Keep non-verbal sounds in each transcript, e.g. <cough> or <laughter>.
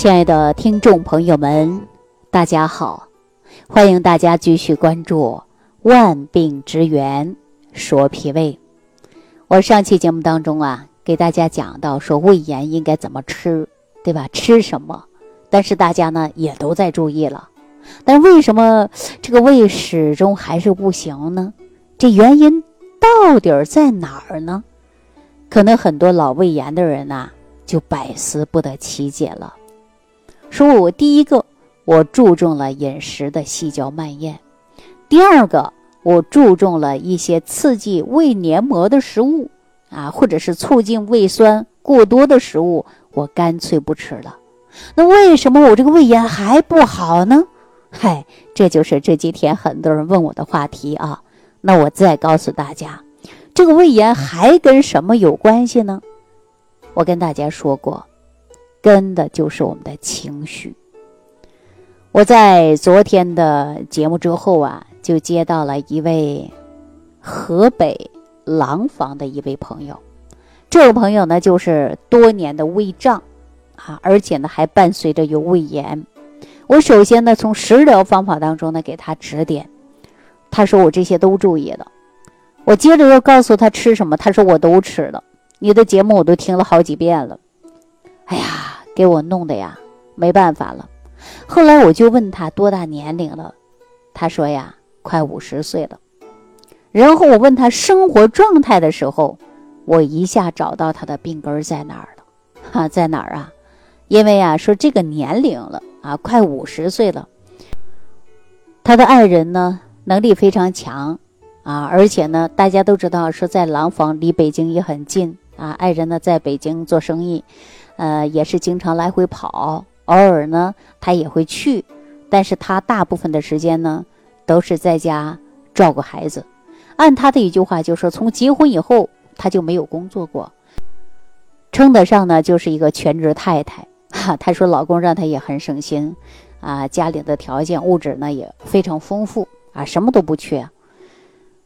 亲爱的听众朋友们，大家好，欢迎大家继续关注《万病之源说脾胃》。我上期节目当中啊，给大家讲到说胃炎应该怎么吃，对吧？吃什么？但是大家呢也都在注意了，但为什么这个胃始终还是不行呢？这原因到底在哪儿呢？可能很多老胃炎的人呐，就百思不得其解了。说我第一个，我注重了饮食的细嚼慢咽；第二个，我注重了一些刺激胃黏膜的食物啊，或者是促进胃酸过多的食物，我干脆不吃了。那为什么我这个胃炎还不好呢？嗨，这就是这几天很多人问我的话题啊。那我再告诉大家，这个胃炎还跟什么有关系呢？我跟大家说过。跟的就是我们的情绪。我在昨天的节目之后啊，就接到了一位河北廊坊的一位朋友。这位朋友呢，就是多年的胃胀啊，而且呢还伴随着有胃炎。我首先呢从食疗方法当中呢给他指点，他说我这些都注意了。我接着又告诉他吃什么，他说我都吃了。你的节目我都听了好几遍了。哎呀！给我弄的呀，没办法了。后来我就问他多大年龄了，他说呀，快五十岁了。然后我问他生活状态的时候，我一下找到他的病根在哪儿了。<laughs> 哈，在哪儿啊？因为啊，说这个年龄了啊，快五十岁了。他的爱人呢，能力非常强啊，而且呢，大家都知道说在廊坊离北京也很近啊。爱人呢，在北京做生意。呃，也是经常来回跑，偶尔呢他也会去，但是他大部分的时间呢都是在家照顾孩子。按他的一句话就说，从结婚以后他就没有工作过，称得上呢就是一个全职太太。哈，他说老公让他也很省心，啊，家里的条件物质呢也非常丰富啊，什么都不缺。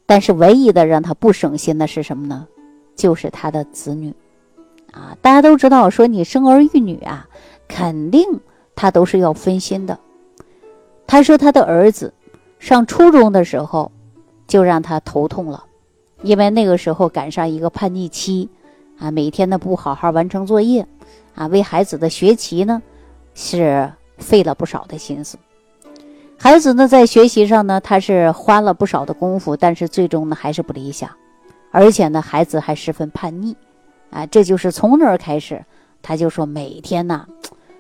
但是唯一的让他不省心的是什么呢？就是他的子女。啊，大家都知道，说你生儿育女啊，肯定他都是要分心的。他说他的儿子上初中的时候，就让他头痛了，因为那个时候赶上一个叛逆期，啊，每天呢不好好完成作业，啊，为孩子的学习呢是费了不少的心思。孩子呢在学习上呢，他是花了不少的功夫，但是最终呢还是不理想，而且呢孩子还十分叛逆。啊，这就是从那儿开始，他就说每天呢，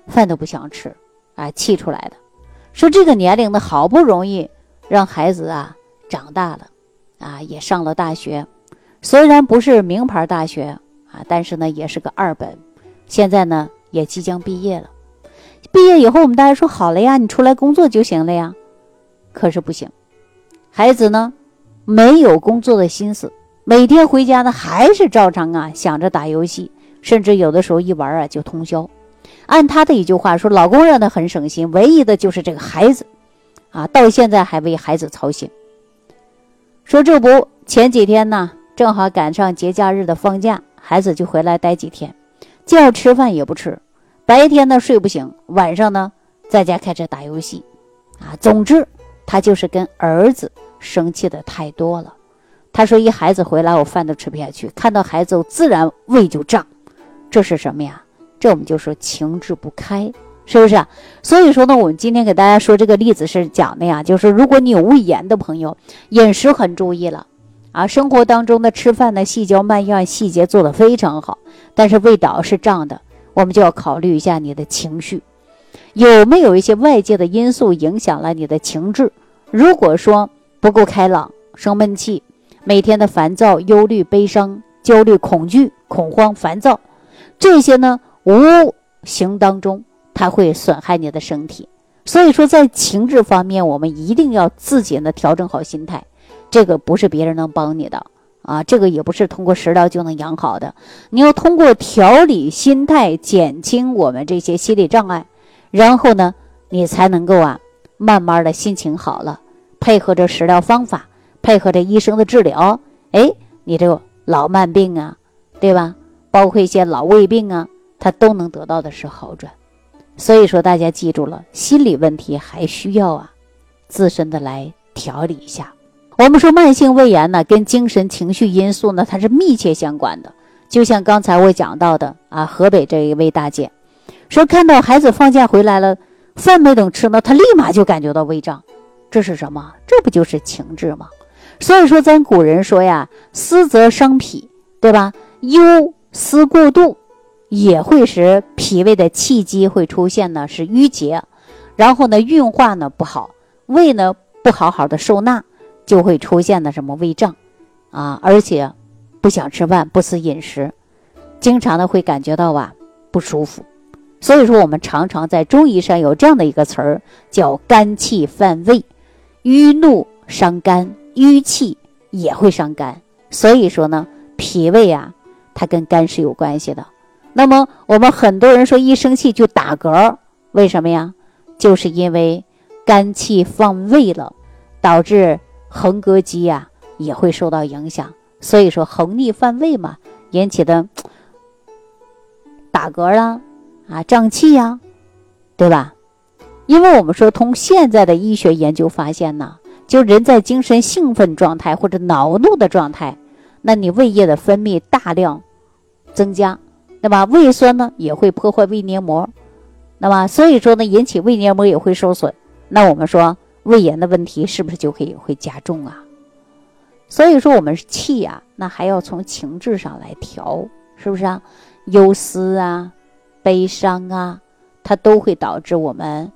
饭都不想吃，啊，气出来的。说这个年龄呢，好不容易让孩子啊长大了，啊，也上了大学，虽然不是名牌大学啊，但是呢也是个二本，现在呢也即将毕业了。毕业以后，我们大家说好了呀，你出来工作就行了呀。可是不行，孩子呢没有工作的心思。每天回家呢，还是照常啊，想着打游戏，甚至有的时候一玩啊就通宵。按他的一句话说，老公让他很省心，唯一的就是这个孩子，啊，到现在还为孩子操心。说这不前几天呢，正好赶上节假日的放假，孩子就回来待几天，叫吃饭也不吃，白天呢睡不醒，晚上呢在家开始打游戏，啊，总之他就是跟儿子生气的太多了。他说：“一孩子回来，我饭都吃不下去。看到孩子，我自然胃就胀。这是什么呀？这我们就说情志不开，是不是啊？所以说呢，我们今天给大家说这个例子是讲的呀，就是如果你有胃炎的朋友，饮食很注意了啊，生活当中的吃饭呢细嚼慢咽，细节做得非常好，但是胃道是胀的，我们就要考虑一下你的情绪有没有一些外界的因素影响了你的情志。如果说不够开朗，生闷气。”每天的烦躁、忧虑、悲伤、焦虑、恐惧、恐慌、烦躁，这些呢，无形当中它会损害你的身体。所以说，在情志方面，我们一定要自己呢调整好心态。这个不是别人能帮你的啊，这个也不是通过食疗就能养好的。你要通过调理心态，减轻我们这些心理障碍，然后呢，你才能够啊，慢慢的心情好了，配合着食疗方法。配合着医生的治疗，哎，你这个老慢病啊，对吧？包括一些老胃病啊，它都能得到的是好转。所以说，大家记住了，心理问题还需要啊，自身的来调理一下。我们说慢性胃炎呢，跟精神情绪因素呢，它是密切相关的。就像刚才我讲到的啊，河北这一位大姐，说看到孩子放假回来了，饭没等吃呢，她立马就感觉到胃胀，这是什么？这不就是情志吗？所以说，咱古人说呀，思则伤脾，对吧？忧思过度。也会使脾胃的气机会出现呢是淤结，然后呢运化呢不好，胃呢不好好的受纳，就会出现的什么胃胀，啊，而且不想吃饭，不思饮食，经常的会感觉到啊不舒服。所以说我们常常在中医上有这样的一个词儿叫肝气犯胃，淤怒伤肝，淤气也会伤肝。所以说呢，脾胃啊它跟肝是有关系的。那么我们很多人说一生气就打嗝，为什么呀？就是因为肝气放胃了，导致横膈肌呀也会受到影响。所以说横逆犯胃嘛，引起的 <tsk> 打嗝啦，啊胀气呀，对吧？因为我们说从现在的医学研究发现呢，就人在精神兴奋状态或者恼怒的状态，那你胃液的分泌大量增加。那么胃酸呢也会破坏胃黏膜，那么所以说呢引起胃黏膜也会受损，那我们说胃炎的问题是不是就可以会加重啊？所以说我们气呀，那还要从情志上来调，是不是啊？忧思啊、悲伤啊，它都会导致我们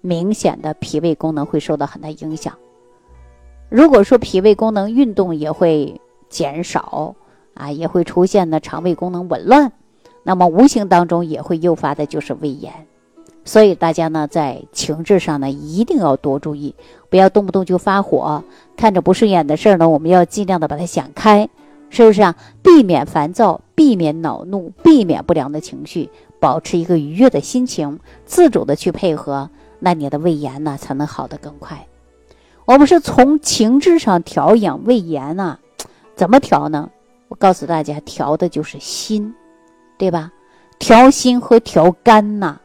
明显的脾胃功能会受到很大影响。如果说脾胃功能运动也会减少啊，也会出现呢肠胃功能紊乱。那么无形当中也会诱发的就是胃炎，所以大家呢在情志上呢一定要多注意，不要动不动就发火，看着不顺眼的事儿呢，我们要尽量的把它想开，是不是啊？避免烦躁，避免恼怒，避免不良的情绪，保持一个愉悦的心情，自主的去配合，那你的胃炎呢才能好得更快。我们是从情志上调养胃炎呢，<tsk> 怎么调呢？我告诉大家，调的就是心。对吧？调心和调肝呐，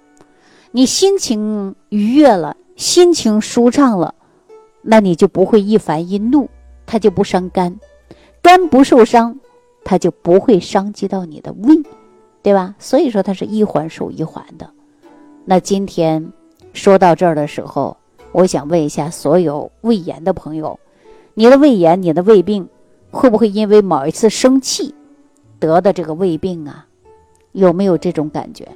你心情愉悦了，心情舒畅了，那你就不会易烦易怒，它就不伤肝，肝不受伤，它就不会伤及到你的胃，对吧？所以说它是一环守一环的。那今天说到这儿的时候，我想问一下所有胃炎的朋友，你的胃炎、你的胃病，会不会因为某一次生气得的这个胃病啊？有没有这种感觉？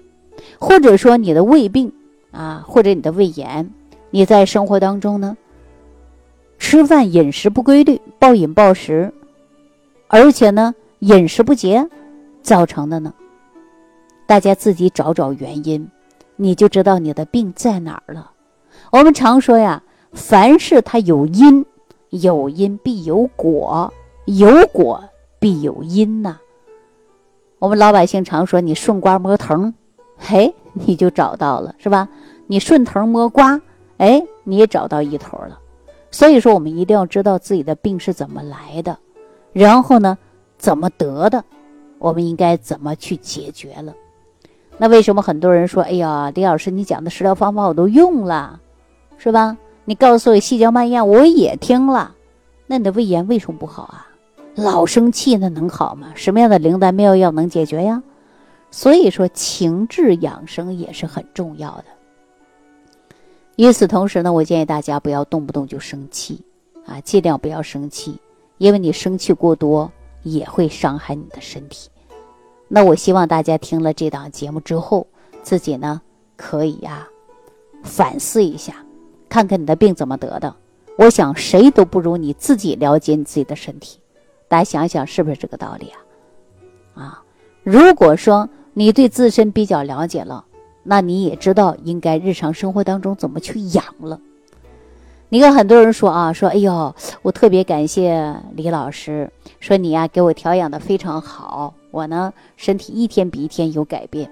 或者说你的胃病啊，或者你的胃炎，你在生活当中呢，吃饭饮食不规律，暴饮暴食，而且呢饮食不节造成的呢？大家自己找找原因，你就知道你的病在哪儿了。我们常说呀，凡事它有因，有因必有果，有果必有因呐。我们老百姓常说：“你顺瓜摸藤，嘿，你就找到了，是吧？你顺藤摸瓜，哎，你也找到一头了。所以说，我们一定要知道自己的病是怎么来的，然后呢，怎么得的，我们应该怎么去解决了。那为什么很多人说：‘哎呀，李老师，你讲的食疗方法我都用了，是吧？你告诉我细嚼慢咽，我也听了，那你的胃炎为什么不好啊？’”老生气那能好吗？什么样的灵丹妙药能解决呀？所以说情志养生也是很重要的。与此同时呢，我建议大家不要动不动就生气啊，尽量不要生气，因为你生气过多也会伤害你的身体。那我希望大家听了这档节目之后，自己呢可以呀反思一下，看看你的病怎么得的。我想谁都不如你自己了解你自己的身体。大家想想，是不是这个道理啊？啊，如果说你对自身比较了解了，那你也知道应该日常生活当中怎么去养了。你看很多人说啊，说哎呦，我特别感谢李老师，说你呀给我调养的非常好，我呢身体一天比一天有改变。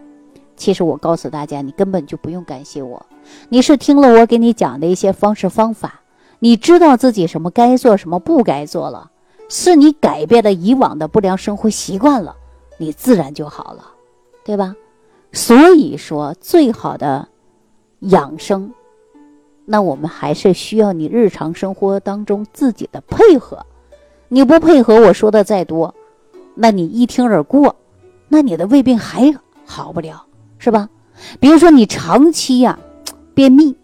其实我告诉大家，你根本就不用感谢我，你是听了我给你讲的一些方式方法，你知道自己什么该做，什么不该做了。是你改变了以往的不良生活习惯了，你自然就好了，对吧？所以说，最好的养生，那我们还是需要你日常生活当中自己的配合。你不配合，我说的再多，那你一听而过，那你的胃病还好不了，是吧？比如说你长期呀 <tsk> 便秘，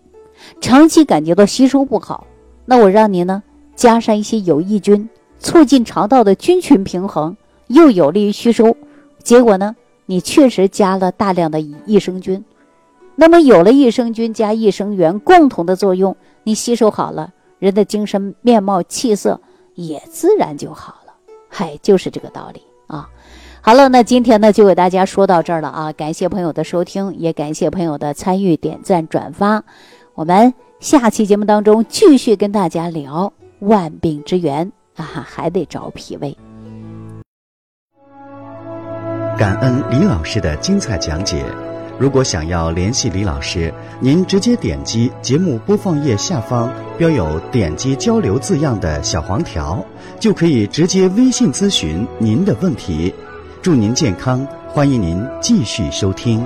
长期感觉到吸收不好，那我让你呢加上一些有益菌，促进肠道的菌群平衡，又有利于吸收。结果呢？你确实加了大量的益生菌，那么有了益生菌加益生元共同的作用，你吸收好了，人的精神面貌气色也自然就好了。嗨，就是这个道理。好了，那今天呢就给大家说到这儿了啊，感谢朋友的收听，也感谢朋友的参与、点赞、转发。我们下期节目当中继续跟大家聊万病之源啊，还得找脾胃。感恩李老师的精彩讲解。如果想要联系李老师，您直接点击节目播放页下方标有“点击交流”字样的小黄条，就可以直接微信咨询您的问题。祝您健康，欢迎您继续收听。